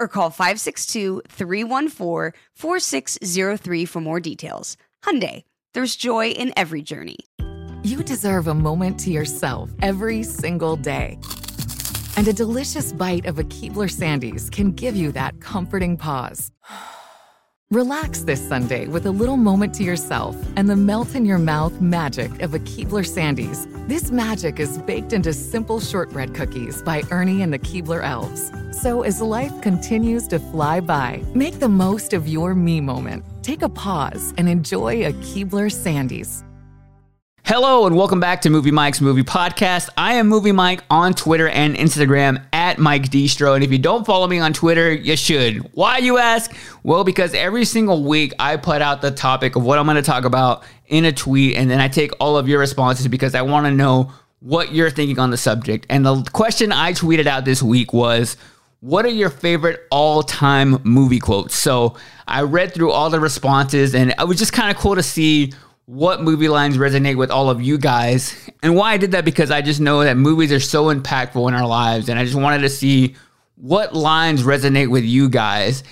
or call 562-314-4603 for more details. Hyundai, there's joy in every journey. You deserve a moment to yourself every single day. And a delicious bite of a Keebler Sandies can give you that comforting pause. Relax this Sunday with a little moment to yourself and the melt in your mouth magic of a Keebler Sandies. This magic is baked into simple shortbread cookies by Ernie and the Keebler Elves. So as life continues to fly by, make the most of your me moment. Take a pause and enjoy a Keebler Sandies. Hello and welcome back to Movie Mike's Movie Podcast. I am Movie Mike on Twitter and Instagram at Mike Distro. And if you don't follow me on Twitter, you should. Why, you ask? Well, because every single week I put out the topic of what I'm going to talk about in a tweet, and then I take all of your responses because I want to know what you're thinking on the subject. And the question I tweeted out this week was, what are your favorite all time movie quotes? So I read through all the responses, and it was just kind of cool to see what movie lines resonate with all of you guys. And why I did that because I just know that movies are so impactful in our lives. And I just wanted to see what lines resonate with you guys.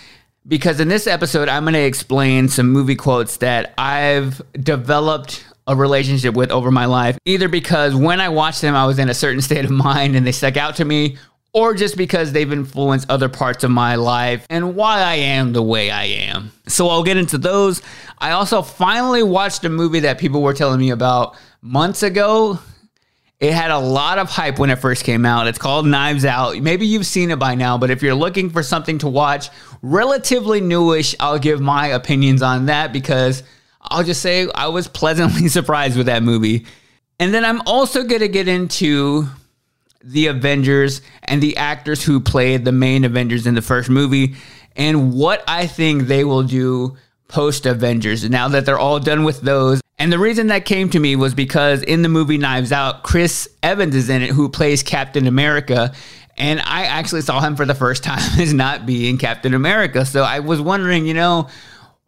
Because in this episode, I'm going to explain some movie quotes that I've developed a relationship with over my life. Either because when I watched them, I was in a certain state of mind and they stuck out to me, or just because they've influenced other parts of my life and why I am the way I am. So I'll get into those. I also finally watched a movie that people were telling me about months ago. It had a lot of hype when it first came out. It's called Knives Out. Maybe you've seen it by now, but if you're looking for something to watch, relatively newish, I'll give my opinions on that because I'll just say I was pleasantly surprised with that movie. And then I'm also going to get into the Avengers and the actors who played the main Avengers in the first movie and what I think they will do post Avengers now that they're all done with those. And the reason that came to me was because in the movie Knives Out, Chris Evans is in it, who plays Captain America. And I actually saw him for the first time as not being Captain America. So I was wondering, you know,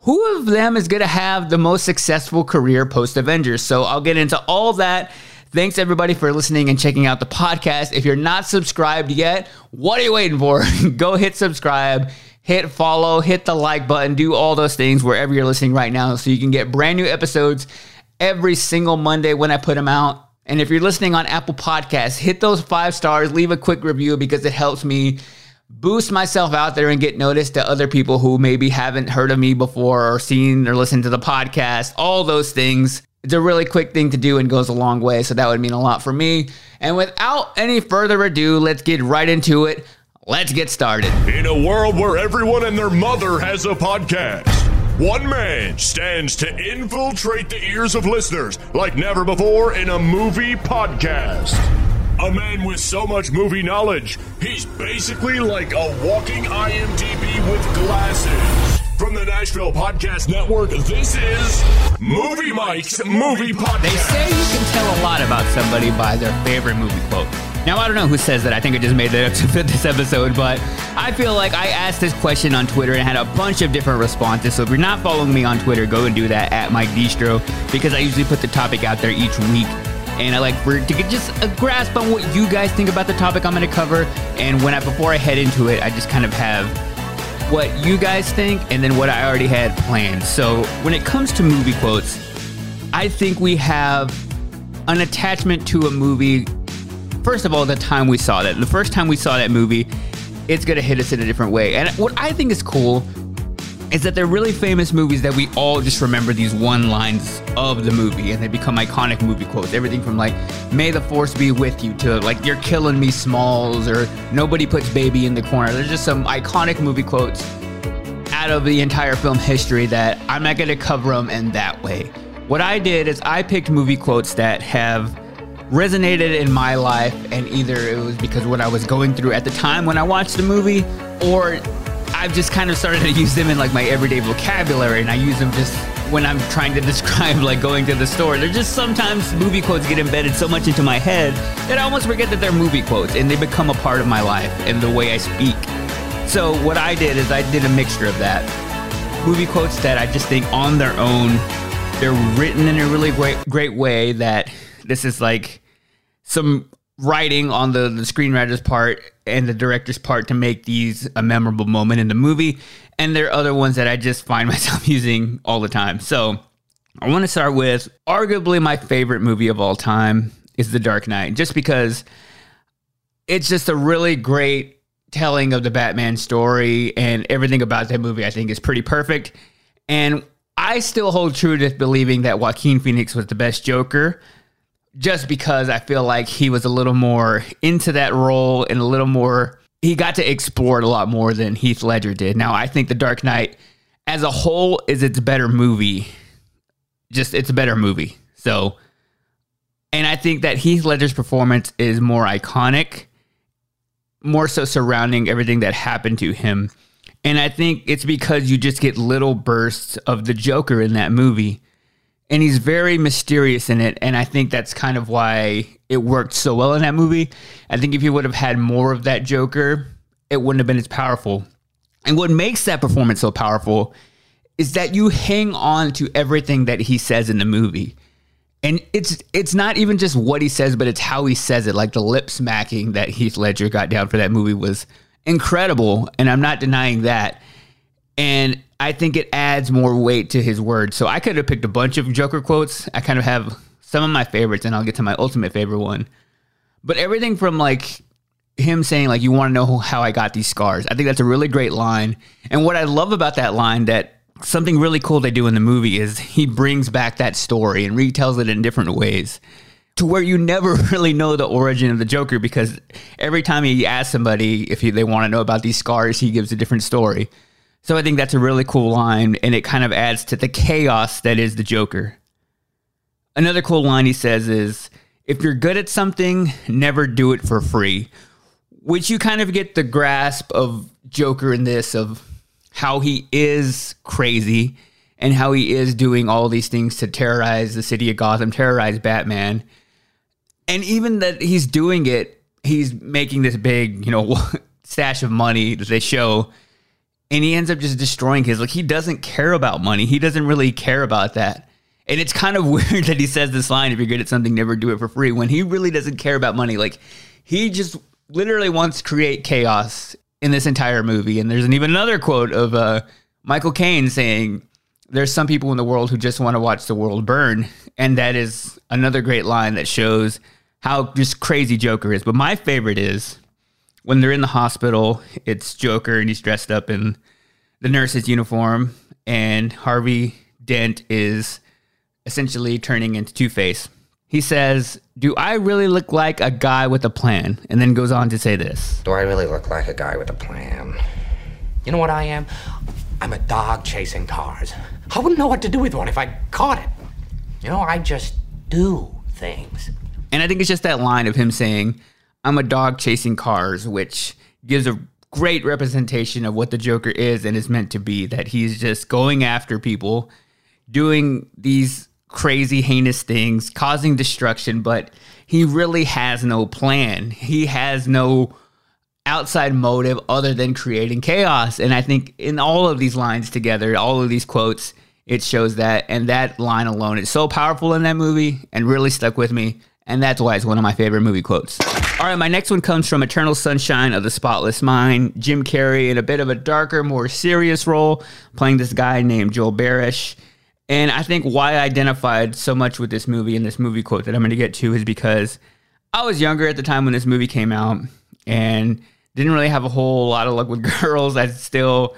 who of them is going to have the most successful career post Avengers? So I'll get into all that Thanks everybody for listening and checking out the podcast. If you're not subscribed yet, what are you waiting for? Go hit subscribe, hit follow, hit the like button, do all those things wherever you're listening right now so you can get brand new episodes every single Monday when I put them out. And if you're listening on Apple Podcasts, hit those five stars, leave a quick review because it helps me boost myself out there and get noticed to other people who maybe haven't heard of me before or seen or listened to the podcast, all those things. It's a really quick thing to do and goes a long way, so that would mean a lot for me. And without any further ado, let's get right into it. Let's get started. In a world where everyone and their mother has a podcast, one man stands to infiltrate the ears of listeners like never before in a movie podcast. A man with so much movie knowledge, he's basically like a walking IMDb with glasses. From the Nashville Podcast Network, this is Movie Mike's Movie Podcast. They say you can tell a lot about somebody by their favorite movie quote. Now, I don't know who says that. I think I just made that up to fit this episode, but I feel like I asked this question on Twitter and had a bunch of different responses. So if you're not following me on Twitter, go and do that at Mike Distro because I usually put the topic out there each week and I like for to get just a grasp on what you guys think about the topic I'm going to cover. And when I before I head into it, I just kind of have what you guys think and then what I already had planned. So when it comes to movie quotes, I think we have an attachment to a movie. First of all, the time we saw that, the first time we saw that movie, it's going to hit us in a different way. And what I think is cool is that they're really famous movies that we all just remember these one lines of the movie and they become iconic movie quotes. Everything from like, may the force be with you to like, you're killing me, Smalls, or nobody puts baby in the corner. There's just some iconic movie quotes out of the entire film history that I'm not going to cover them in that way. What I did is I picked movie quotes that have resonated in my life, and either it was because what I was going through at the time when I watched the movie, or I've just kind of started to use them in like my everyday vocabulary, and I use them just when I'm trying to describe like going to the store. They're just sometimes movie quotes get embedded so much into my head that I almost forget that they're movie quotes, and they become a part of my life and the way I speak. So what I did is I did a mixture of that. Movie quotes that I just think on their own, they're written in a really great great way that this is like some writing on the, the screenwriter's part and the director's part to make these a memorable moment in the movie. And there are other ones that I just find myself using all the time. So I want to start with arguably my favorite movie of all time is The Dark Knight, just because it's just a really great telling of the Batman story and everything about that movie I think is pretty perfect. And I still hold true to believing that Joaquin Phoenix was the best Joker just because I feel like he was a little more into that role and a little more he got to explore it a lot more than Heath Ledger did. Now, I think The Dark Knight as a whole is its better movie. Just it's a better movie. So and I think that Heath Ledger's performance is more iconic, more so surrounding everything that happened to him. And I think it's because you just get little bursts of the Joker in that movie and he's very mysterious in it and i think that's kind of why it worked so well in that movie. I think if he would have had more of that joker it wouldn't have been as powerful. And what makes that performance so powerful is that you hang on to everything that he says in the movie. And it's it's not even just what he says but it's how he says it. Like the lip smacking that heath ledger got down for that movie was incredible and i'm not denying that and I think it adds more weight to his words. So I could have picked a bunch of Joker quotes. I kind of have some of my favorites, and I'll get to my ultimate favorite one. But everything from like him saying like you want to know how I got these scars. I think that's a really great line. And what I love about that line that something really cool they do in the movie is he brings back that story and retells it in different ways to where you never really know the origin of the Joker because every time he asks somebody if he, they want to know about these scars, he gives a different story. So I think that's a really cool line, and it kind of adds to the chaos that is the Joker. Another cool line he says is, if you're good at something, never do it for free. Which you kind of get the grasp of Joker in this, of how he is crazy and how he is doing all these things to terrorize the city of Gotham, terrorize Batman. And even that he's doing it, he's making this big, you know, stash of money that they show and he ends up just destroying his like he doesn't care about money. He doesn't really care about that. And it's kind of weird that he says this line if you're good at something never do it for free when he really doesn't care about money. Like he just literally wants to create chaos in this entire movie. And there's an, even another quote of uh, michael caine saying there's some people in the world who just want to watch the world burn. And that is another great line that shows how just crazy joker is. But my favorite is when they're in the hospital, it's Joker and he's dressed up in the nurse's uniform, and Harvey Dent is essentially turning into Two Face. He says, Do I really look like a guy with a plan? And then goes on to say this Do I really look like a guy with a plan? You know what I am? I'm a dog chasing cars. I wouldn't know what to do with one if I caught it. You know, I just do things. And I think it's just that line of him saying, I'm a dog chasing cars, which gives a great representation of what the Joker is and is meant to be. That he's just going after people, doing these crazy, heinous things, causing destruction, but he really has no plan. He has no outside motive other than creating chaos. And I think in all of these lines together, all of these quotes, it shows that. And that line alone is so powerful in that movie and really stuck with me. And that's why it's one of my favorite movie quotes. All right, my next one comes from Eternal Sunshine of the Spotless Mind. Jim Carrey in a bit of a darker, more serious role, playing this guy named Joel Barish. And I think why I identified so much with this movie and this movie quote that I'm going to get to is because I was younger at the time when this movie came out and didn't really have a whole lot of luck with girls. I still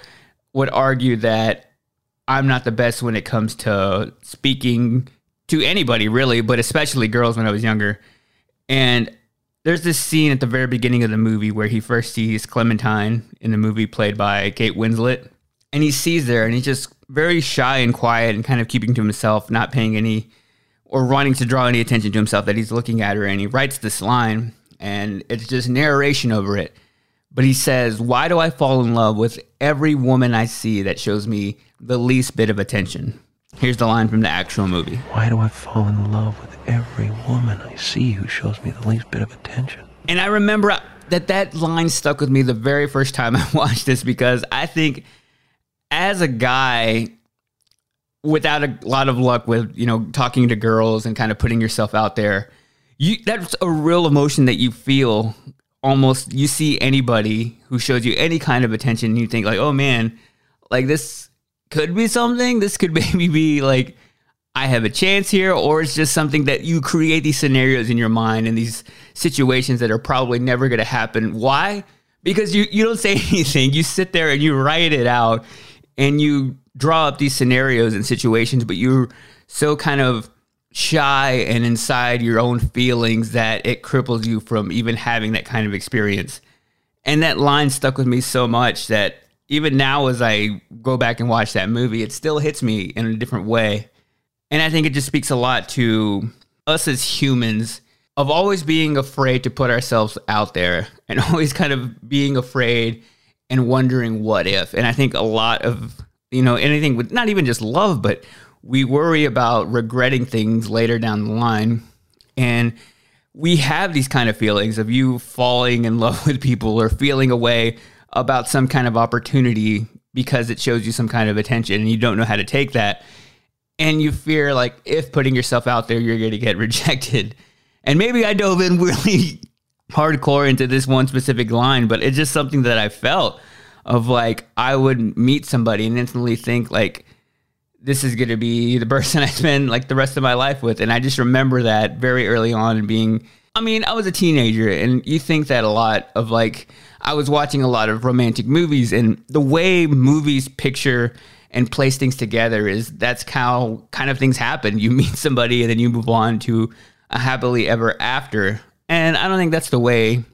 would argue that I'm not the best when it comes to speaking to anybody, really, but especially girls when I was younger. And there's this scene at the very beginning of the movie where he first sees Clementine in the movie played by Kate Winslet. And he sees there and he's just very shy and quiet and kind of keeping to himself, not paying any or wanting to draw any attention to himself that he's looking at her. And he writes this line and it's just narration over it. But he says, Why do I fall in love with every woman I see that shows me the least bit of attention? Here's the line from the actual movie. Why do I fall in love with every woman I see who shows me the least bit of attention? And I remember that that line stuck with me the very first time I watched this because I think as a guy, without a lot of luck with, you know, talking to girls and kind of putting yourself out there, you that's a real emotion that you feel almost you see anybody who shows you any kind of attention and you think like, "Oh man, like this could be something. This could maybe be like I have a chance here, or it's just something that you create these scenarios in your mind and these situations that are probably never going to happen. Why? Because you, you don't say anything. You sit there and you write it out and you draw up these scenarios and situations, but you're so kind of shy and inside your own feelings that it cripples you from even having that kind of experience. And that line stuck with me so much that even now as I go back and watch that movie, it still hits me in a different way. And I think it just speaks a lot to us as humans of always being afraid to put ourselves out there and always kind of being afraid and wondering what if. And I think a lot of, you know, anything with not even just love, but we worry about regretting things later down the line. And we have these kind of feelings of you falling in love with people or feeling a way about some kind of opportunity because it shows you some kind of attention and you don't know how to take that. And you fear, like, if putting yourself out there, you're going to get rejected. And maybe I dove in really hardcore into this one specific line, but it's just something that I felt of like, I would meet somebody and instantly think, like, this is going to be the person I spend like the rest of my life with. And I just remember that very early on and being, I mean, I was a teenager and you think that a lot of like, I was watching a lot of romantic movies, and the way movies picture and place things together is that's how kind of things happen. You meet somebody and then you move on to a happily ever after. And I don't think that's the way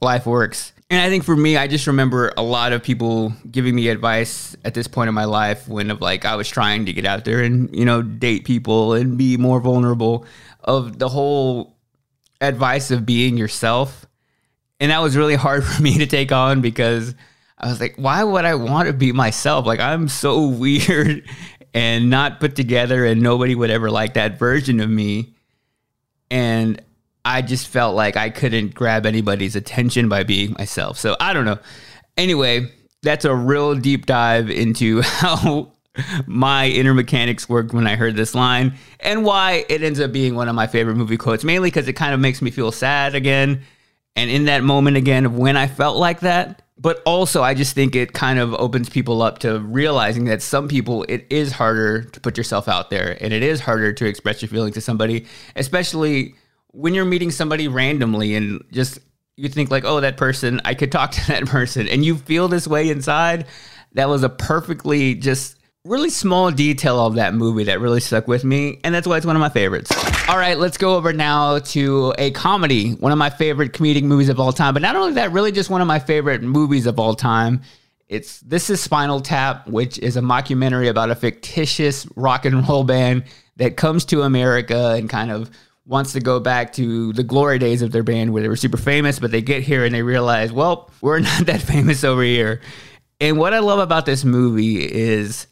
life works. And I think for me, I just remember a lot of people giving me advice at this point in my life when of like I was trying to get out there and, you know, date people and be more vulnerable of the whole advice of being yourself and that was really hard for me to take on because I was like, why would I want to be myself? Like, I'm so weird and not put together, and nobody would ever like that version of me. And I just felt like I couldn't grab anybody's attention by being myself. So I don't know. Anyway, that's a real deep dive into how my inner mechanics worked when I heard this line and why it ends up being one of my favorite movie quotes, mainly because it kind of makes me feel sad again and in that moment again of when I felt like that. But also, I just think it kind of opens people up to realizing that some people, it is harder to put yourself out there and it is harder to express your feelings to somebody, especially when you're meeting somebody randomly and just you think, like, oh, that person, I could talk to that person, and you feel this way inside. That was a perfectly just really small detail of that movie that really stuck with me, and that's why it's one of my favorites. All right, let's go over now to a comedy, one of my favorite comedic movies of all time. But not only that, really just one of my favorite movies of all time. It's this is Spinal Tap, which is a mockumentary about a fictitious rock and roll band that comes to America and kind of wants to go back to the glory days of their band where they were super famous, but they get here and they realize, well, we're not that famous over here. And what I love about this movie is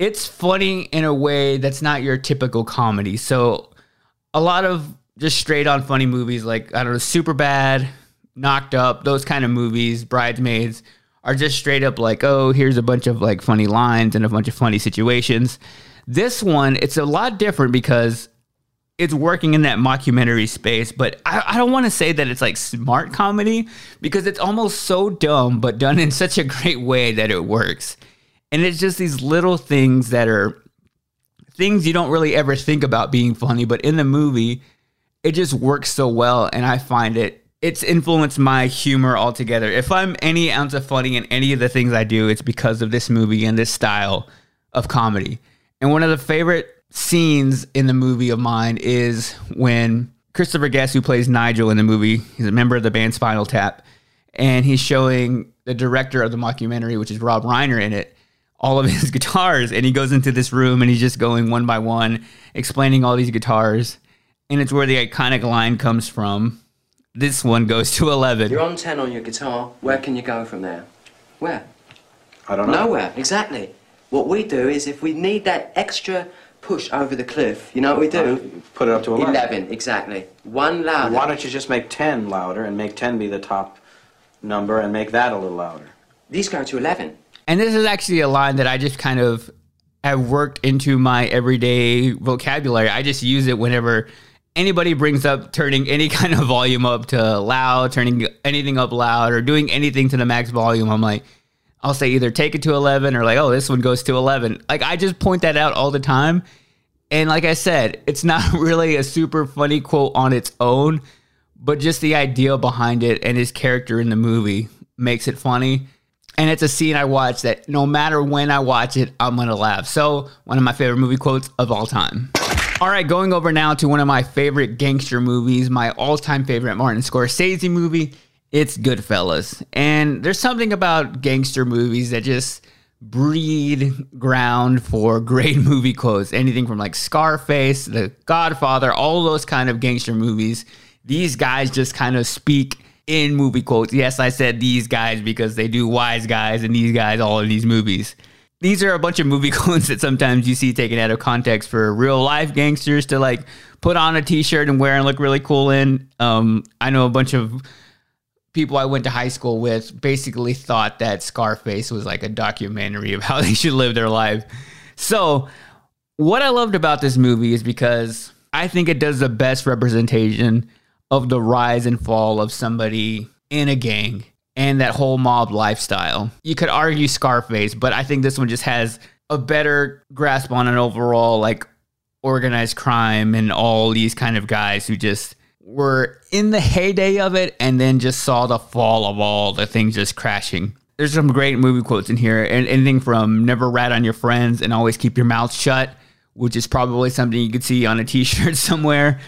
it's funny in a way that's not your typical comedy. So a lot of just straight on funny movies like I don't know, Super Bad, Knocked Up, those kind of movies, Bridesmaids are just straight up like, oh, here's a bunch of like funny lines and a bunch of funny situations. This one, it's a lot different because it's working in that mockumentary space, but I, I don't want to say that it's like smart comedy because it's almost so dumb, but done in such a great way that it works. And it's just these little things that are things you don't really ever think about being funny, but in the movie, it just works so well. And I find it, it's influenced my humor altogether. If I'm any ounce of funny in any of the things I do, it's because of this movie and this style of comedy. And one of the favorite scenes in the movie of mine is when Christopher Guest, who plays Nigel in the movie, he's a member of the band Spinal Tap, and he's showing the director of the mockumentary, which is Rob Reiner, in it, all of his guitars. And he goes into this room and he's just going one by one, explaining all these guitars. And it's where the iconic line comes from. This one goes to 11. You're on 10 on your guitar. Where can you go from there? Where? I don't know. Nowhere, exactly. What we do is if we need that extra push over the cliff, you know what we do? Put it up to 11. 11, exactly. One louder. Why don't you just make 10 louder and make 10 be the top number and make that a little louder? These go to 11. And this is actually a line that I just kind of have worked into my everyday vocabulary. I just use it whenever anybody brings up turning any kind of volume up to loud, turning anything up loud, or doing anything to the max volume. I'm like, I'll say either take it to 11 or like, oh, this one goes to 11. Like, I just point that out all the time. And like I said, it's not really a super funny quote on its own, but just the idea behind it and his character in the movie makes it funny. And it's a scene I watch that no matter when I watch it, I'm to laugh. So, one of my favorite movie quotes of all time. All right, going over now to one of my favorite gangster movies, my all time favorite Martin Scorsese movie. It's Goodfellas. And there's something about gangster movies that just breed ground for great movie quotes. Anything from like Scarface, The Godfather, all those kind of gangster movies. These guys just kind of speak in movie quotes. Yes, I said these guys because they do wise guys and these guys all in these movies. These are a bunch of movie quotes that sometimes you see taken out of context for real life gangsters to like put on a t-shirt and wear and look really cool in. Um, I know a bunch of people I went to high school with basically thought that Scarface was like a documentary of how they should live their life. So, what I loved about this movie is because I think it does the best representation of the rise and fall of somebody in a gang and that whole mob lifestyle. You could argue Scarface, but I think this one just has a better grasp on an overall like organized crime and all these kind of guys who just were in the heyday of it and then just saw the fall of all the things just crashing. There's some great movie quotes in here, and anything from "Never rat on your friends" and "Always keep your mouth shut," which is probably something you could see on a T-shirt somewhere.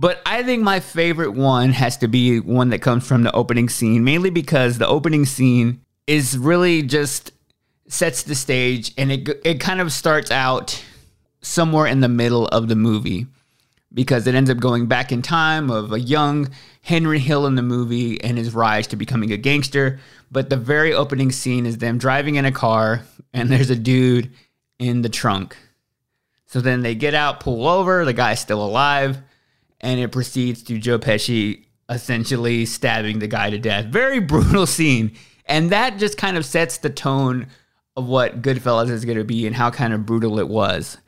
But I think my favorite one has to be one that comes from the opening scene, mainly because the opening scene is really just sets the stage, and it it kind of starts out somewhere in the middle of the movie because it ends up going back in time of a young Henry Hill in the movie and his rise to becoming a gangster. But the very opening scene is them driving in a car and there's a dude in the trunk. So then they get out, pull over, the guy's still alive, and it proceeds to Joe Pesci essentially stabbing the guy to death. Very brutal scene. And that just kind of sets the tone of what Goodfellas is going to be and how kind of brutal it was.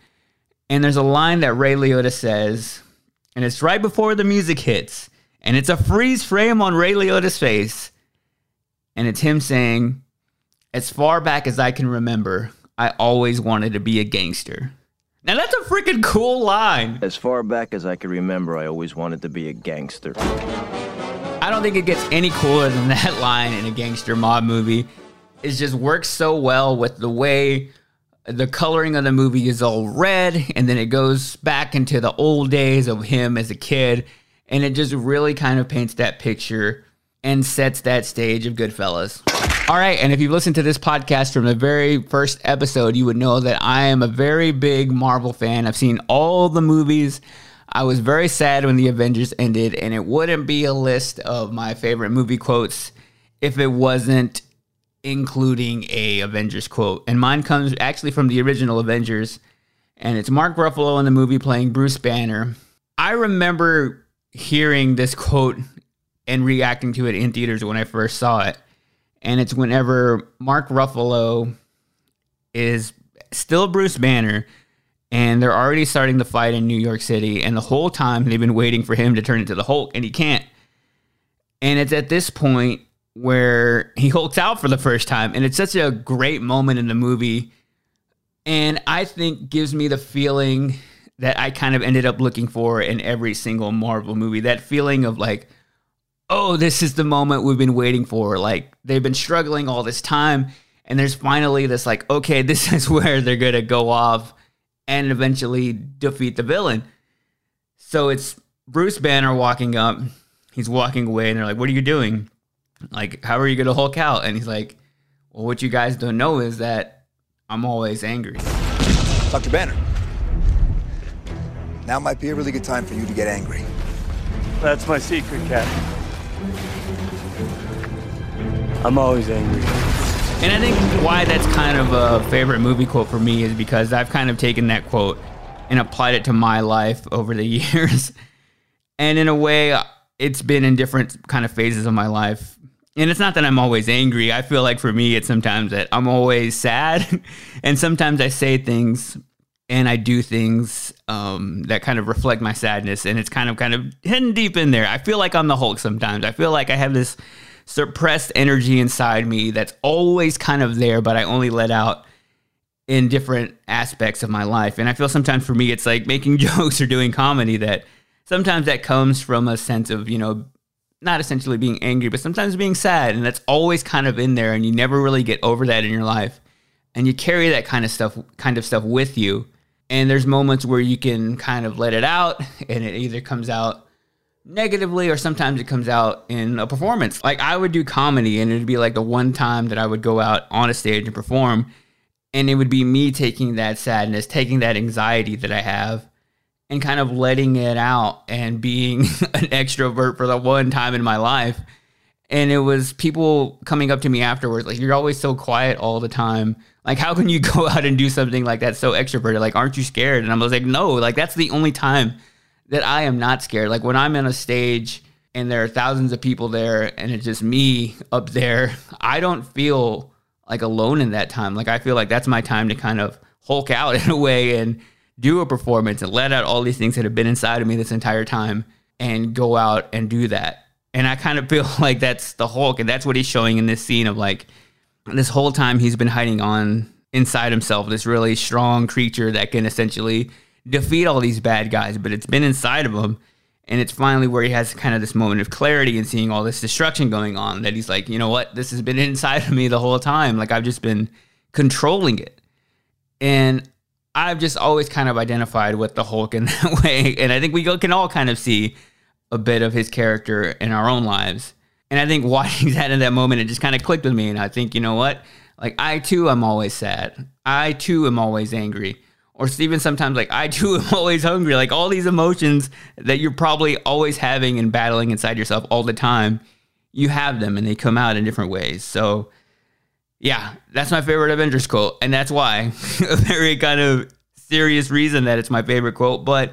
And there's a line that Ray Liotta says, and it's right before the music hits, and it's a freeze frame on Ray Liotta's face. And it's him saying, As far back as I can remember, I always wanted to be a gangster. Now that's a freaking cool line. As far back as I can remember, I always wanted to be a gangster. I don't think it gets any cooler than that line in a gangster mob movie. It just works so well with the way the coloring of the movie is all red and then it goes back into the old days of him as a kid and it just really kind of paints that picture and sets that stage of Goodfellas. All right, and if you've listened to this podcast from the very first episode, you would know that I am a very big Marvel fan. I've seen all the movies. I was very sad when the Avengers ended, and it wouldn't be a list of my favorite movie quotes if it wasn't including a Avengers quote. And mine comes actually from the original Avengers, and it's Mark Ruffalo in the movie playing Bruce Banner. I remember hearing this quote and reacting to it in theaters when I first saw it. And it's whenever Mark Ruffalo is still Bruce Banner and they're already starting the fight in New York City. And the whole time they've been waiting for him to turn into the Hulk and he can't. And it's at this point where he hulks out for the first time. And it's such a great moment in the movie And I think gives me the feeling that I kind of ended up looking for in every single Marvel movie. That feeling of like, oh, this is the moment we've been waiting for. Like they've been struggling all this time. And there's finally this like, okay, this is where they're going to go off and eventually defeat the villain. So it's Bruce Banner walking up. He's walking away, and they're like, "What are you doing? Like, how are you gonna Hulk out?" And he's like, "Well, what you guys don't know is that I'm always angry." Dr. Banner, now might be a really good time for you to get angry. That's my secret, Cap. I'm always angry. And I think why that's kind of a favorite movie quote for me is because I've kind of taken that quote and applied it to my life over the years. And in a way, it's been in different kind of phases of my life. And it's not that I'm always angry. I feel like for me, it's sometimes that I'm always sad. and sometimes I say things and I do things um, that kind of reflect my sadness. And it's kind of kind of hidden deep in there. I feel like I'm the Hulk sometimes. I feel like I have this suppressed energy inside me that's always kind of there, but I only let out in different aspects of my life. And I feel sometimes for me, it's like making jokes or doing comedy that sometimes that comes from a sense of, you know, not essentially being angry, but sometimes being sad. And that's always kind of in there. And you never really get over that in your life. And you carry that kind of stuff, kind of stuff with you. And there's moments where you can kind of let it out and it either comes out negatively or sometimes it comes out in a performance. Like I would do comedy and it'd be like the one time that I would go out on a stage and perform and it would be me taking that sadness, taking that anxiety that I have and kind of letting it out and being an extrovert for the one time in my life. And it was people coming up to me afterwards, like, you're always so quiet all the time. Like, how can you go out and do something like that so extroverted? Like, aren't you scared? And I was like, no, like, that's the only time that I am not scared. Like, when I'm on a stage and there are thousands of people there and it's just me up there, I don't feel like alone in that time. Like, I feel like that's my time to kind of hulk out in a way and do a performance and let out all these things that have been inside of me this entire time and go out and do that. And I kind of feel like that's the Hulk, and that's what he's showing in this scene of like this whole time he's been hiding on inside himself, this really strong creature that can essentially defeat all these bad guys, but it's been inside of him. And it's finally where he has kind of this moment of clarity and seeing all this destruction going on that he's like, you know what? This has been inside of me the whole time. Like I've just been controlling it. And I've just always kind of identified with the Hulk in that way. And I think we can all kind of see a bit of his character in our own lives. And I think watching that in that moment, it just kind of clicked with me. And I think, you know what? Like, I too am always sad. I too am always angry. Or even sometimes, like, I too am always hungry. Like, all these emotions that you're probably always having and battling inside yourself all the time, you have them and they come out in different ways. So, yeah, that's my favorite Avengers quote. And that's why a very kind of serious reason that it's my favorite quote, but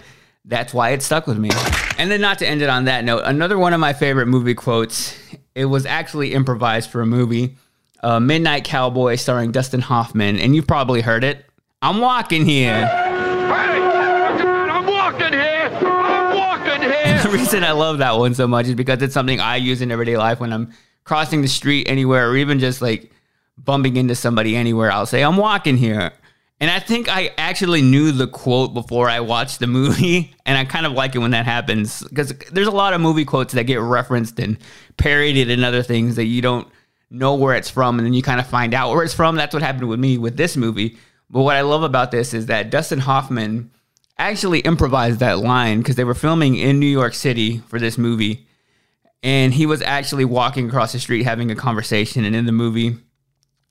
that's why it stuck with me. And then, not to end it on that note, another one of my favorite movie quotes, it was actually improvised for a movie, uh, Midnight Cowboy, starring Dustin Hoffman. And you've probably heard it. I'm walking here. I'm walking here. I'm walking here. the reason I love that one so much is because it's something I use in everyday life when I'm crossing the street anywhere or even just like bumping into somebody anywhere. I'll say, I'm walking here. And I think I actually knew the quote before I watched the movie. And I kind of like it when that happens because there's a lot of movie quotes that get referenced and parodied and other things that you don't know where it's from. And then you kind of find out where it's from. That's what happened with me with this movie. But what I love about this is that Dustin Hoffman actually improvised that line because they were filming in New York City for this movie. And he was actually walking across the street having a conversation. And in the movie,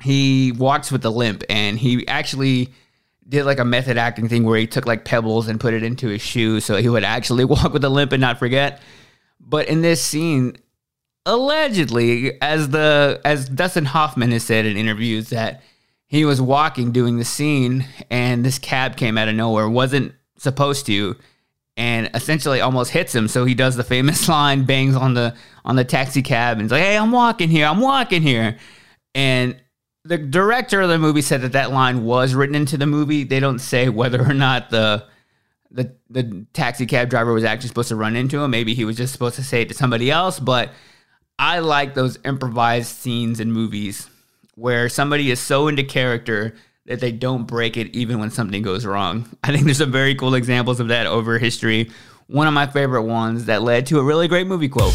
he walks with a limp and he actually did like a method acting thing where he took like pebbles and put it into his shoe so he would actually walk with a limp and not forget. But in this scene, allegedly, as the as Dustin Hoffman has said in interviews that he was walking doing the scene and this cab came out of nowhere, wasn't supposed to, and essentially almost hits him. So he does the famous line, bangs on the on the taxi cab, and he's like, "Hey, I'm walking here. I'm walking here," and the director of the movie said that that line was written into the movie. They don't say whether or not the the the taxi cab driver was actually supposed to run into him. Maybe he was just supposed to say it to somebody else. But I like those improvised scenes in movies where somebody is so into character that they don't break it even when something goes wrong. I think there's some very cool examples of that over history. One of my favorite ones that led to a really great movie quote.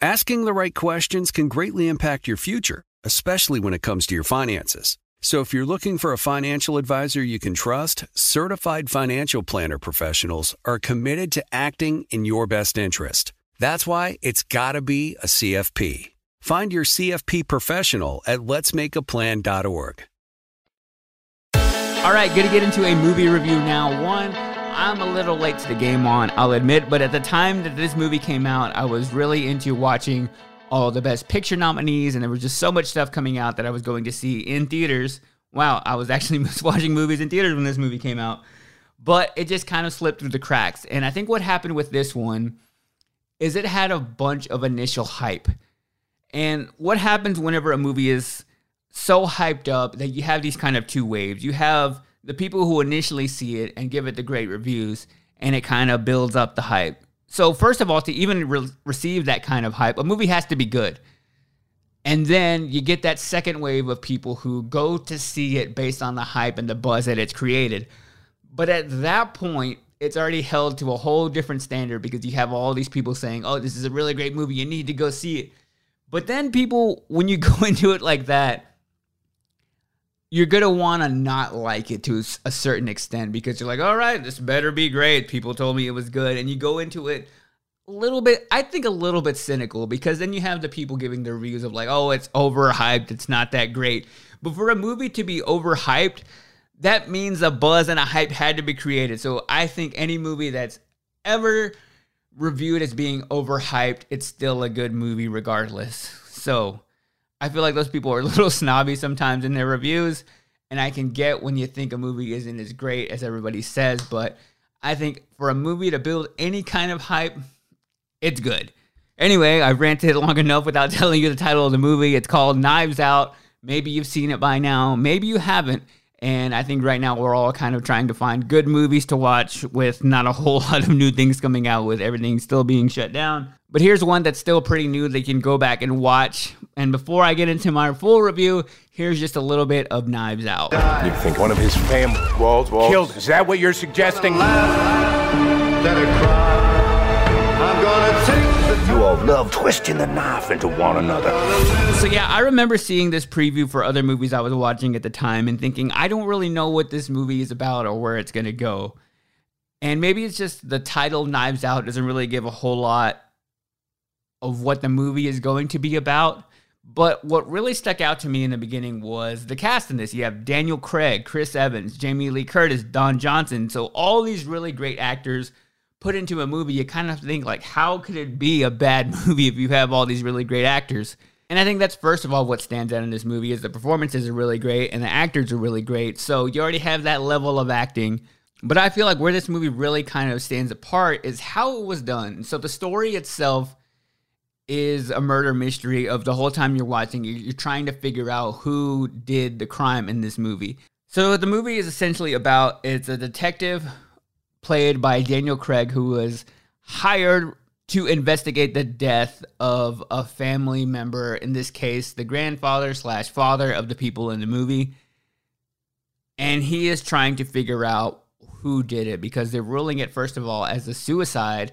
Asking the right questions can greatly impact your future, especially when it comes to your finances. So if you're looking for a financial advisor you can trust, certified financial planner professionals are committed to acting in your best interest. That's why it's got to be a CFP. Find your CFP professional at letsmakeaplan.org. All right, gonna get into a movie review now. One, I'm a little late to the game on, I'll admit, but at the time that this movie came out, I was really into watching all the best picture nominees, and there was just so much stuff coming out that I was going to see in theaters. Wow, I was actually watching movies in theaters when this movie came out, but it just kind of slipped through the cracks. And I think what happened with this one is it had a bunch of initial hype. And what happens whenever a movie is so hyped up that you have these kind of two waves? You have the people who initially see it and give it the great reviews, and it kind of builds up the hype. So, first of all, to even re- receive that kind of hype, a movie has to be good. And then you get that second wave of people who go to see it based on the hype and the buzz that it's created. But at that point, it's already held to a whole different standard because you have all these people saying, oh, this is a really great movie. You need to go see it. But then people, when you go into it like that, you're gonna want to not like it to a certain extent because you're like, all right, this better be great. People told me it was good, and you go into it a little bit. I think a little bit cynical because then you have the people giving the reviews of like, oh, it's overhyped, it's not that great. But for a movie to be overhyped, that means a buzz and a hype had to be created. So I think any movie that's ever reviewed as being overhyped, it's still a good movie regardless. So I feel like those people are a little snobby sometimes in their reviews, and I can get when you think a movie isn't as great as everybody says, but I think for a movie to build any kind of hype, it's good. Anyway, I've ranted long enough without telling you the title of the movie. It's called Knives Out. Maybe you've seen it by now, maybe you haven't. And I think right now we're all kind of trying to find good movies to watch with not a whole lot of new things coming out, with everything still being shut down. But here's one that's still pretty new that you can go back and watch. And before I get into my full review, here's just a little bit of Knives Out. You think one of his family Walls, Walls. killed? Is that what you're suggesting? You all love twisting the knife into one another. So yeah, I remember seeing this preview for other movies I was watching at the time and thinking I don't really know what this movie is about or where it's going to go. And maybe it's just the title Knives Out doesn't really give a whole lot of what the movie is going to be about. But what really stuck out to me in the beginning was the cast in this. You have Daniel Craig, Chris Evans, Jamie Lee Curtis, Don Johnson. So all these really great actors put into a movie, you kind of think like, how could it be a bad movie if you have all these really great actors? And I think that's first of all what stands out in this movie is the performances are really great and the actors are really great. So you already have that level of acting. But I feel like where this movie really kind of stands apart is how it was done. So the story itself is a murder mystery of the whole time you're watching. You're trying to figure out who did the crime in this movie. So the movie is essentially about it's a detective played by Daniel Craig who was hired to investigate the death of a family member. In this case, the grandfather slash father of the people in the movie, and he is trying to figure out who did it because they're ruling it first of all as a suicide,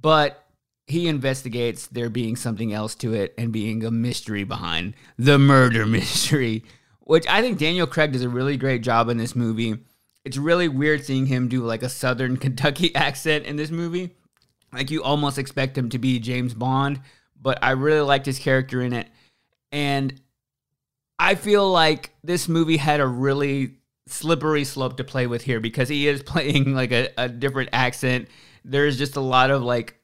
but he investigates there being something else to it and being a mystery behind the murder mystery, which I think Daniel Craig does a really great job in this movie. It's really weird seeing him do like a southern Kentucky accent in this movie. Like you almost expect him to be James Bond, but I really liked his character in it. And I feel like this movie had a really slippery slope to play with here because he is playing like a, a different accent. There's just a lot of like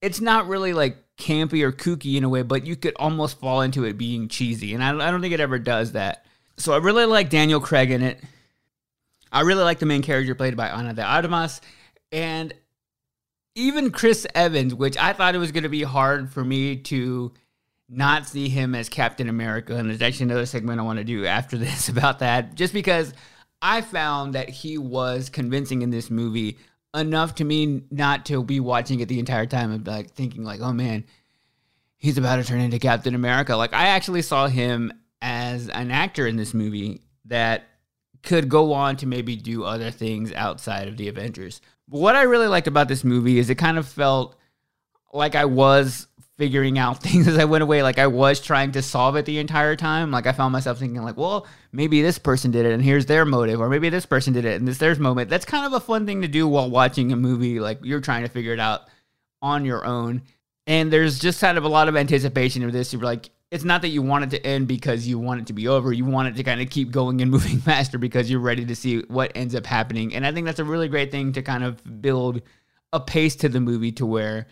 it's not really like campy or kooky in a way, but you could almost fall into it being cheesy. And I, I don't think it ever does that. So I really like Daniel Craig in it. I really like the main character played by Ana de Armas. And even Chris Evans, which I thought it was going to be hard for me to not see him as Captain America. And there's actually another segment I want to do after this about that, just because I found that he was convincing in this movie enough to me not to be watching it the entire time and like thinking like, oh man, he's about to turn into Captain America. Like I actually saw him as an actor in this movie that could go on to maybe do other things outside of the Avengers. But what I really liked about this movie is it kind of felt like I was figuring out things as I went away. Like I was trying to solve it the entire time. Like I found myself thinking, like, well, maybe this person did it, and here's their motive, or maybe this person did it, and this there's moment. That's kind of a fun thing to do while watching a movie. Like you're trying to figure it out on your own. And there's just kind of a lot of anticipation of this. You're like, it's not that you want it to end because you want it to be over. You want it to kind of keep going and moving faster because you're ready to see what ends up happening. And I think that's a really great thing to kind of build a pace to the movie to where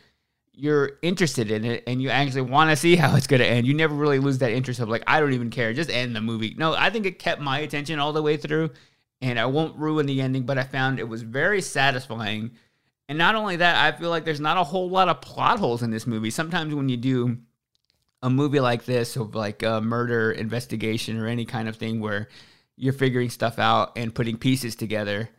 you're interested in it and you actually want to see how it's going to end. You never really lose that interest of like, I don't even care, just end the movie. No, I think it kept my attention all the way through and I won't ruin the ending, but I found it was very satisfying. And not only that, I feel like there's not a whole lot of plot holes in this movie. Sometimes when you do a movie like this, of like a murder investigation or any kind of thing where you're figuring stuff out and putting pieces together,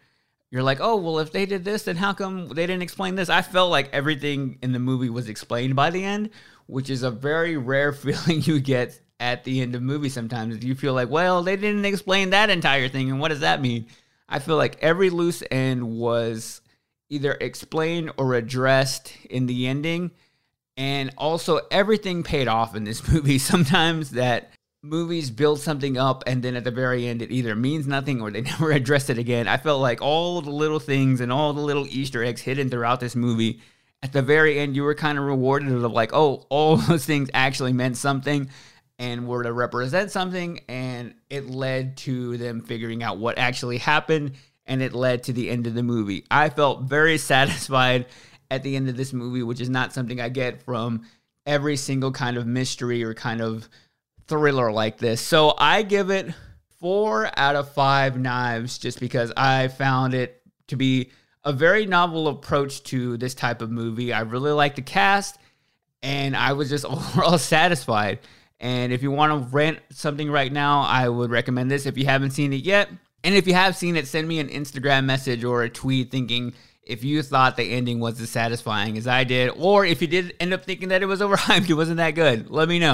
you're like, oh, well, if they did this, then how come they didn't explain this? I felt like everything in the movie was explained by the end, which is a very rare feeling you get at the end of movies sometimes. You feel like, well, they didn't explain that entire thing, and what does that mean? I feel like every loose end was either explained or addressed in the ending. And also, everything paid off in this movie. Sometimes that movies build something up and then at the very end it either means nothing or they never address it again. I felt like all the little things and all the little Easter eggs hidden throughout this movie, at the very end you were kind of rewarded of like, oh, all those things actually meant something and were to represent something and it led to them figuring out what actually happened and it led to the end of the movie. I felt very satisfied at the end of this movie, which is not something I get from every single kind of mystery or kind of thriller like this. So I give it four out of five knives just because I found it to be a very novel approach to this type of movie. I really like the cast and I was just overall satisfied. And if you want to rent something right now, I would recommend this if you haven't seen it yet. And if you have seen it, send me an Instagram message or a tweet thinking if you thought the ending was as satisfying as I did, or if you did end up thinking that it was overhyped, it wasn't that good. Let me know.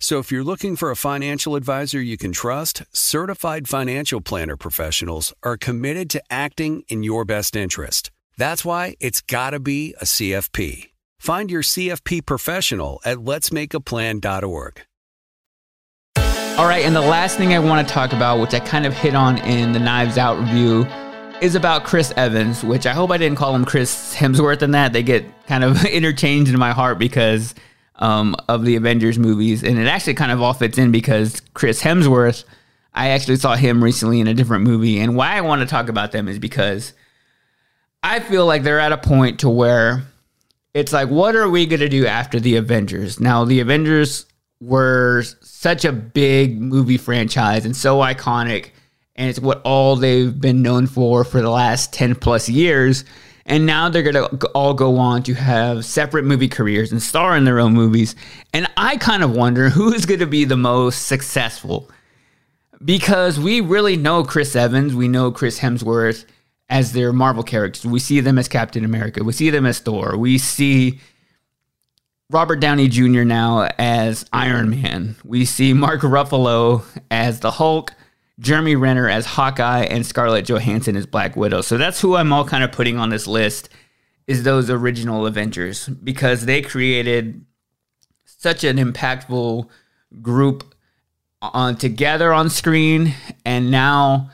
So if you're looking for a financial advisor you can trust, certified financial planner professionals are committed to acting in your best interest. That's why it's got to be a CFP. Find your CFP professional at letsmakeaplan.org. All right, and the last thing I want to talk about, which I kind of hit on in the Knives Out review, is about Chris Evans, which I hope I didn't call him Chris Hemsworth in that. They get kind of interchanged in my heart because um, of the Avengers movies. And it actually kind of all fits in because Chris Hemsworth, I actually saw him recently in a different movie. And why I want to talk about them is because I feel like they're at a point to where it's like, what are we going to do after the Avengers? Now, the Avengers were such a big movie franchise and so iconic and it's what all they've been known for for the last 10 plus years and now they're going to all go on to have separate movie careers and star in their own movies and i kind of wonder who is going to be the most successful because we really know chris evans we know chris hemsworth as their marvel characters we see them as captain america we see them as thor we see Robert Downey Jr. now as Iron Man. We see Mark Ruffalo as the Hulk, Jeremy Renner as Hawkeye, and Scarlett Johansson as Black Widow. So that's who I'm all kind of putting on this list is those original Avengers because they created such an impactful group on together on screen and now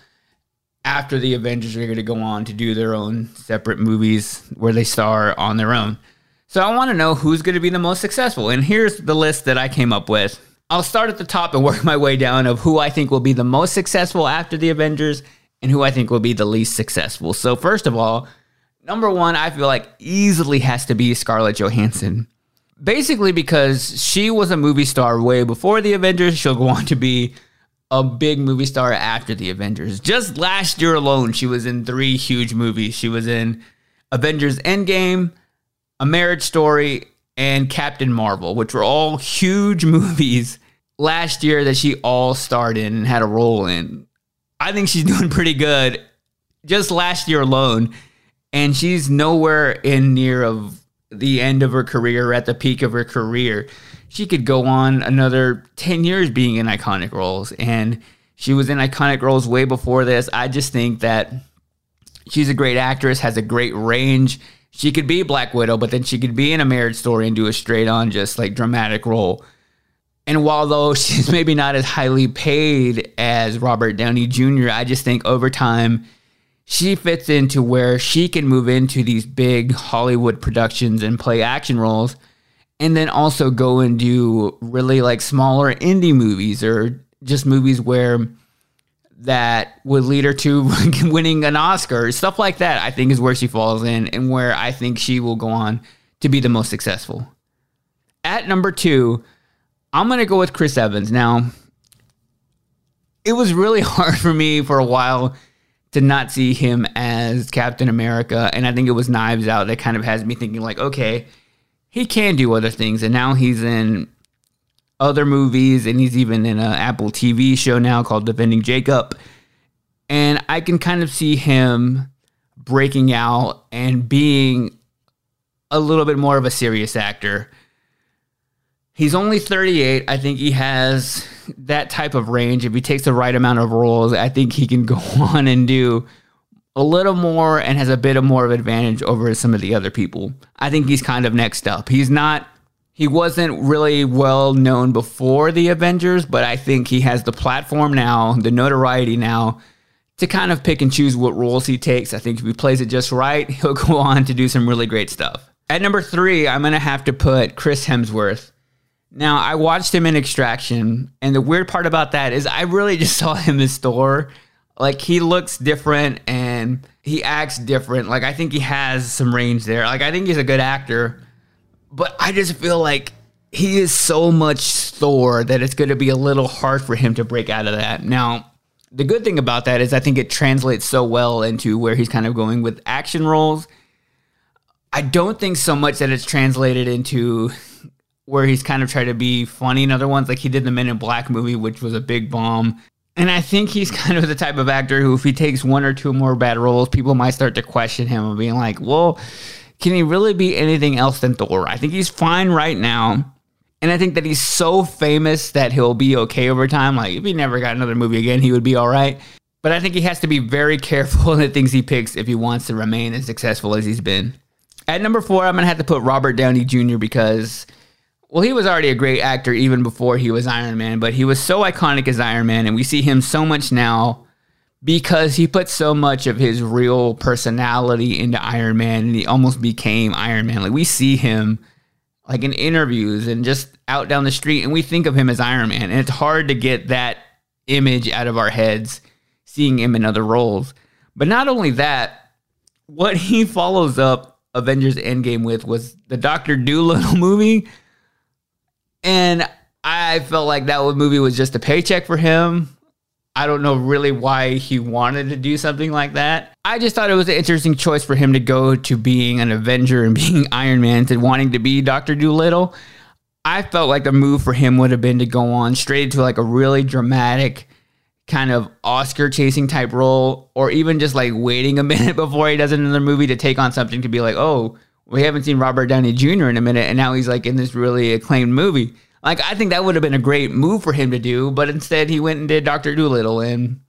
after the Avengers are going to go on to do their own separate movies where they star on their own. So I want to know who's going to be the most successful. And here's the list that I came up with. I'll start at the top and work my way down of who I think will be the most successful after the Avengers and who I think will be the least successful. So first of all, number 1 I feel like easily has to be Scarlett Johansson. Basically because she was a movie star way before the Avengers, she'll go on to be a big movie star after the Avengers. Just last year alone, she was in 3 huge movies. She was in Avengers Endgame, a Marriage Story, and Captain Marvel, which were all huge movies last year that she all starred in and had a role in. I think she's doing pretty good just last year alone. And she's nowhere in near of the end of her career, at the peak of her career. She could go on another 10 years being in iconic roles. And she was in iconic roles way before this. I just think that she's a great actress, has a great range she could be Black Widow, but then she could be in a marriage story and do a straight on, just like dramatic role. And while though she's maybe not as highly paid as Robert Downey Jr., I just think over time she fits into where she can move into these big Hollywood productions and play action roles, and then also go and do really like smaller indie movies or just movies where that would lead her to winning an Oscar. Stuff like that, I think, is where she falls in and where I think she will go on to be the most successful. At number two, I'm going to go with Chris Evans. Now, it was really hard for me for a while to not see him as Captain America. And I think it was Knives Out that kind of has me thinking, like, okay, he can do other things. And now he's in other movies, and he's even in an Apple TV show now called Defending Jacob. And I can kind of see him breaking out and being a little bit more of a serious actor. He's only 38. I think he has that type of range. If he takes the right amount of roles, I think he can go on and do a little more and has a bit of more of advantage over some of the other people. I think he's kind of next up. He's not he wasn't really well known before the Avengers, but I think he has the platform now, the notoriety now to kind of pick and choose what roles he takes. I think if he plays it just right, he'll go on to do some really great stuff. At number three, I'm going to have to put Chris Hemsworth. Now, I watched him in Extraction, and the weird part about that is I really just saw him as Thor. Like, he looks different and he acts different. Like, I think he has some range there. Like, I think he's a good actor, but I just feel like he is so much Thor that it's going to be a little hard for him to break out of that. Now, the good thing about that is I think it translates so well into where he's kind of going with action roles. I don't think so much that it's translated into where he's kind of tried to be funny in other ones, like he did the Men in Black movie, which was a big bomb. And I think he's kind of the type of actor who, if he takes one or two more bad roles, people might start to question him and being like, well, can he really be anything else than Thor? I think he's fine right now. And I think that he's so famous that he'll be okay over time. Like, if he never got another movie again, he would be all right. But I think he has to be very careful in the things he picks if he wants to remain as successful as he's been. At number four, I'm going to have to put Robert Downey Jr. because, well, he was already a great actor even before he was Iron Man, but he was so iconic as Iron Man, and we see him so much now because he put so much of his real personality into Iron Man and he almost became Iron Man. Like, we see him like in interviews and just out down the street and we think of him as Iron Man and it's hard to get that image out of our heads seeing him in other roles. But not only that, what he follows up Avengers Endgame with was the Doctor Dolittle movie. And I felt like that movie was just a paycheck for him. I don't know really why he wanted to do something like that. I just thought it was an interesting choice for him to go to being an Avenger and being Iron Man to wanting to be Doctor Dolittle. I felt like the move for him would have been to go on straight into like a really dramatic kind of Oscar chasing type role, or even just like waiting a minute before he does another movie to take on something to be like, oh, we haven't seen Robert Downey Jr. in a minute, and now he's like in this really acclaimed movie. Like I think that would have been a great move for him to do, but instead he went and did Doctor Dolittle, and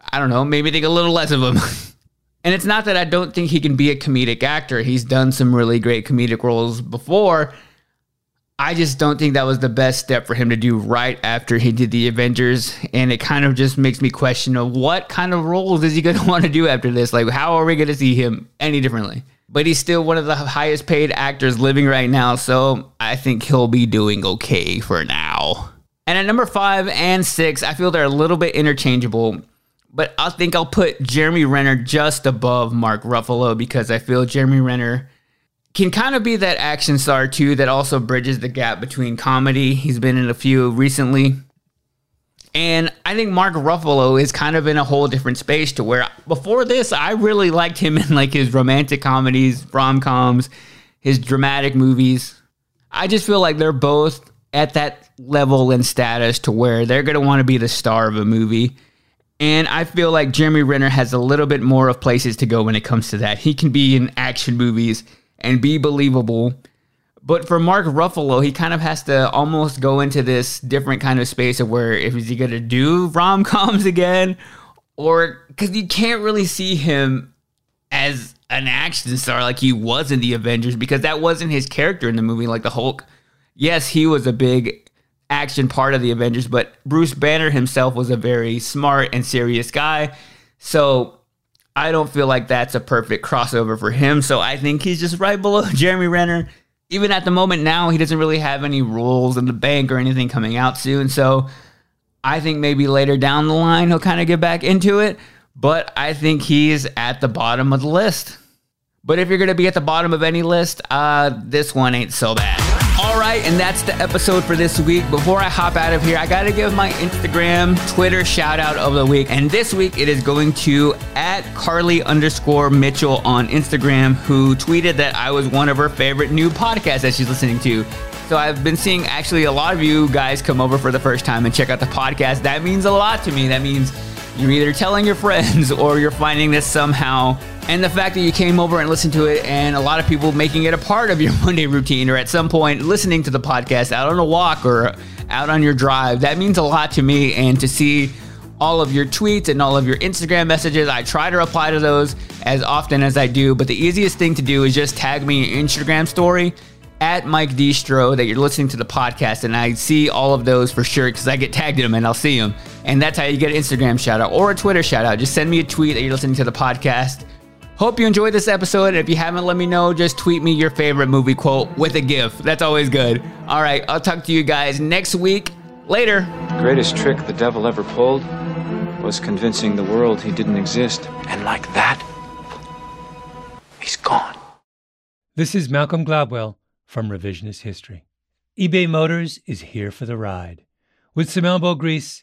I don't know, maybe think a little less of him. and it's not that I don't think he can be a comedic actor. He's done some really great comedic roles before. I just don't think that was the best step for him to do right after he did the Avengers, and it kind of just makes me question of what kind of roles is he going to want to do after this? Like, how are we going to see him any differently? But he's still one of the highest paid actors living right now. So I think he'll be doing okay for now. And at number five and six, I feel they're a little bit interchangeable, but I think I'll put Jeremy Renner just above Mark Ruffalo because I feel Jeremy Renner can kind of be that action star too that also bridges the gap between comedy. He's been in a few recently and I think Mark Ruffalo is kind of in a whole different space to where before this, I really liked him in like his romantic comedies, rom coms, his dramatic movies. I just feel like they're both at that level and status to where they're going to want to be the star of a movie. And I feel like Jeremy Renner has a little bit more of places to go when it comes to that. He can be in action movies and be believable but for Mark Ruffalo, he kind of has to almost go into this different kind of space of where if is he going to do rom coms again, or because you can't really see him as an action star like he was in the Avengers because that wasn't his character in the movie. Like the Hulk, yes, he was a big action part of the Avengers, but Bruce Banner himself was a very smart and serious guy. So I don't feel like that's a perfect crossover for him. So I think he's just right below Jeremy Renner even at the moment now, he doesn't really have any rules in the bank or anything coming out soon. So I think maybe later down the line he'll kind of get back into it. But I think he's at the bottom of the list. But if you're going to be at the bottom of any list, uh, this one ain't so bad. All right, and that's the episode for this week. Before I hop out of here, I got to give my Instagram, Twitter shout out of the week. And this week it is going to at Carly underscore Mitchell on Instagram, who tweeted that I was one of her favorite new podcasts that she's listening to. So I've been seeing actually a lot of you guys come over for the first time and check out the podcast. That means a lot to me. That means you're either telling your friends or you're finding this somehow. And the fact that you came over and listened to it, and a lot of people making it a part of your Monday routine, or at some point listening to the podcast out on a walk or out on your drive, that means a lot to me. And to see all of your tweets and all of your Instagram messages. I try to reply to those as often as I do, but the easiest thing to do is just tag me in your Instagram story at Mike Distro that you're listening to the podcast, and I see all of those for sure because I get tagged in them and I'll see them. And that's how you get an Instagram shout out or a Twitter shout out. Just send me a tweet that you're listening to the podcast. Hope you enjoyed this episode. And if you haven't, let me know. Just tweet me your favorite movie quote with a GIF. That's always good. All right, I'll talk to you guys next week. Later. The greatest trick the devil ever pulled was convincing the world he didn't exist. And like that, he's gone. This is Malcolm Gladwell from Revisionist History. eBay Motors is here for the ride. With some elbow grease,